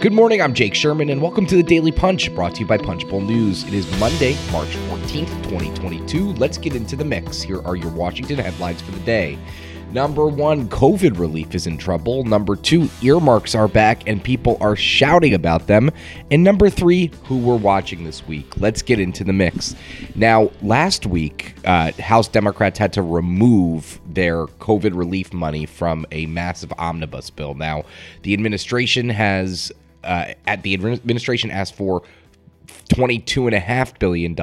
Good morning, I'm Jake Sherman, and welcome to the Daily Punch, brought to you by Punchbowl News. It is Monday, March 14th, 2022. Let's get into the mix. Here are your Washington headlines for the day. Number one, COVID relief is in trouble. Number two, earmarks are back and people are shouting about them. And number three, who we're watching this week. Let's get into the mix. Now, last week, uh, House Democrats had to remove their COVID relief money from a massive omnibus bill. Now, the administration has uh, at the administration asked for $22.5 billion.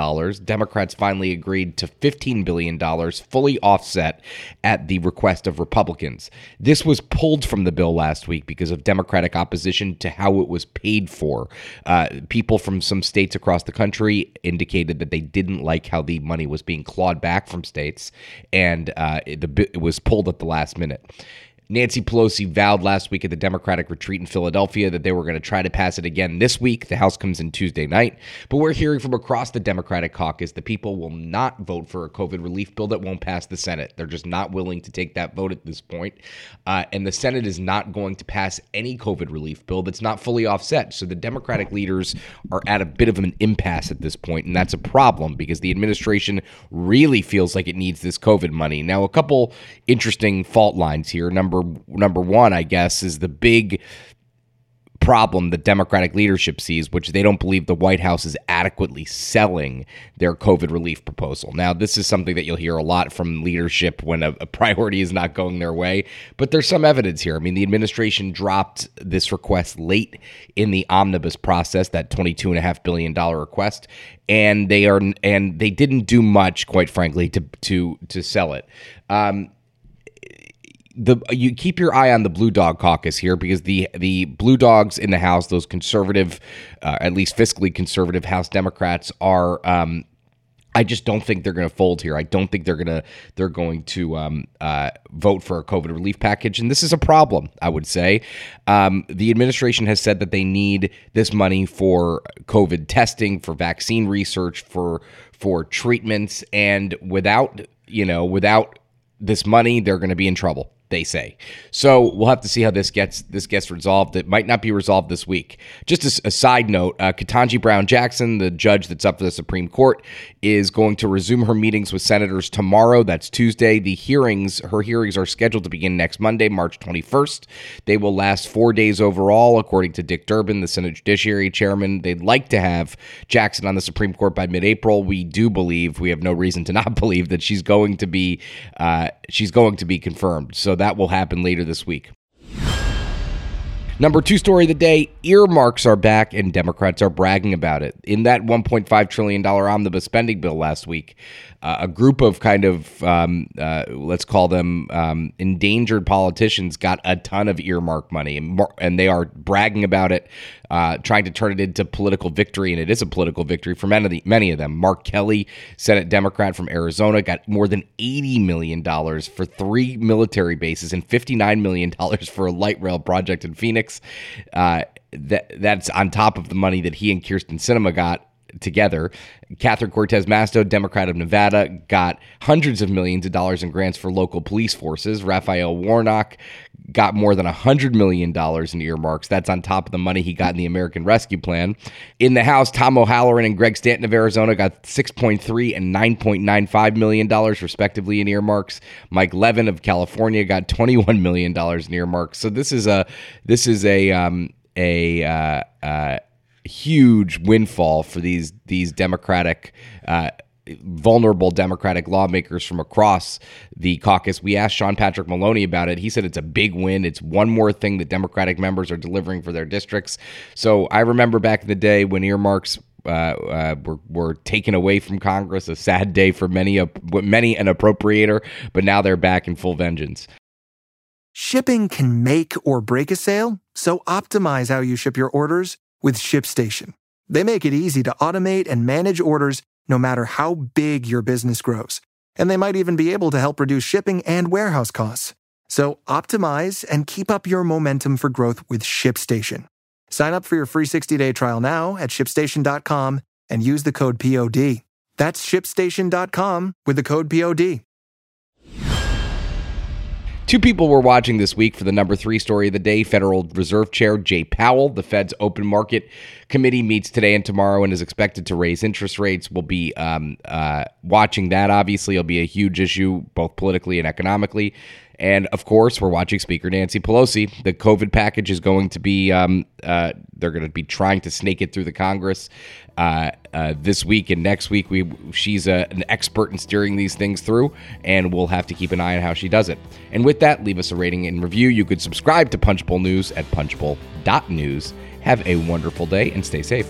Democrats finally agreed to $15 billion, fully offset at the request of Republicans. This was pulled from the bill last week because of Democratic opposition to how it was paid for. Uh, people from some states across the country indicated that they didn't like how the money was being clawed back from states, and uh, it, the, it was pulled at the last minute. Nancy Pelosi vowed last week at the Democratic retreat in Philadelphia that they were going to try to pass it again this week. The House comes in Tuesday night. But we're hearing from across the Democratic caucus that people will not vote for a COVID relief bill that won't pass the Senate. They're just not willing to take that vote at this point. Uh, and the Senate is not going to pass any COVID relief bill that's not fully offset. So the Democratic leaders are at a bit of an impasse at this point, And that's a problem because the administration really feels like it needs this COVID money. Now, a couple interesting fault lines here. Number number number one, I guess, is the big problem the Democratic leadership sees, which they don't believe the White House is adequately selling their COVID relief proposal. Now, this is something that you'll hear a lot from leadership when a, a, priority is not going their way, but there's some evidence here. I mean, the administration dropped this request late in the omnibus process, that $22.5 billion request, and they are and they didn't do much, quite frankly, to to to sell it. Um, the you keep your eye on the blue dog caucus here because the the blue dogs in the house those conservative uh, at least fiscally conservative house democrats are um, I just don't think they're going to fold here. I don't think they're going to they're going to um, uh, vote for a COVID relief package, and this is a problem. I would say um, the administration has said that they need this money for COVID testing, for vaccine research, for for treatments, and without you know without this money, they're going to be in trouble they say. So we'll have to see how this gets this gets resolved. It might not be resolved this week. Just a, a side note: uh, Ketanji Brown Jackson, the judge that's up for the Supreme Court, is going to resume her meetings with senators tomorrow. That's Tuesday. The hearings, her hearings, are scheduled to begin next Monday, March 21st. They will last four days overall, according to Dick Durbin, the Senate Judiciary Chairman. They'd like to have Jackson on the Supreme Court by mid-April. We do believe, we have no reason to not believe that she's going to be uh, she's going to be confirmed. So that will happen later this week. Number two story of the day earmarks are back, and Democrats are bragging about it. In that $1.5 trillion omnibus spending bill last week, uh, a group of kind of, um, uh, let's call them um, endangered politicians, got a ton of earmark money, and, and they are bragging about it, uh, trying to turn it into political victory, and it is a political victory for many of, the, many of them. Mark Kelly, Senate Democrat from Arizona, got more than $80 million for three military bases and $59 million for a light rail project in Phoenix. Uh, that that's on top of the money that he and Kyrsten Sinema got together. Catherine Cortez Masto, Democrat of Nevada, got hundreds of millions of dollars in grants for local police forces. Raphael Warnock got more than $100 million in earmarks. That's on top of the money he got in the American Rescue Plan. In the House, Tom O'Halleran and Greg Stanton of Arizona got 6.3 and $9.95 million, respectively, in earmarks. Mike Levin of California got $21 million in earmarks. So this is a this is a um, a uh, uh, huge windfall for these these Democratic. Uh, vulnerable Democratic lawmakers from across the caucus. We asked Sean Patrick Maloney about it. He said it's a big win. It's one more thing that Democratic members are delivering for their districts. So I remember back in the day when earmarks uh, uh, were, were taken away from Congress. A sad day for many, a, many an appropriator, but now they're back in full vengeance. Shipping can make or break a sale, so optimize how you ship your orders with ShipStation. They make it easy to automate and manage orders no matter how big your business grows. And they might even be able to help reduce shipping and warehouse costs. So optimize and keep up your momentum for growth with ShipStation. Sign up for your free 60-day trial now at shipstation.com and use the code POD. That's shipstation.com with the code POD. Two people we're watching this week for the number three story of the day. Federal Reserve Chair Jay Powell, the Fed's open market committee meets today and tomorrow and is expected to raise interest rates. We'll be um, uh, watching that. Obviously, it'll be a huge issue both politically and economically. And of course, we're watching Speaker Nancy Pelosi. The COVID package is going to be, um, uh, they're going to be trying to snake it through the Congress uh, uh, this week and next week. We She's a, an expert in steering these things through, and we'll have to keep an eye on how she does it. And with that, leave us a rating and review. You could subscribe to Punchbowl News at punchbowl.news. Have a wonderful day and stay safe.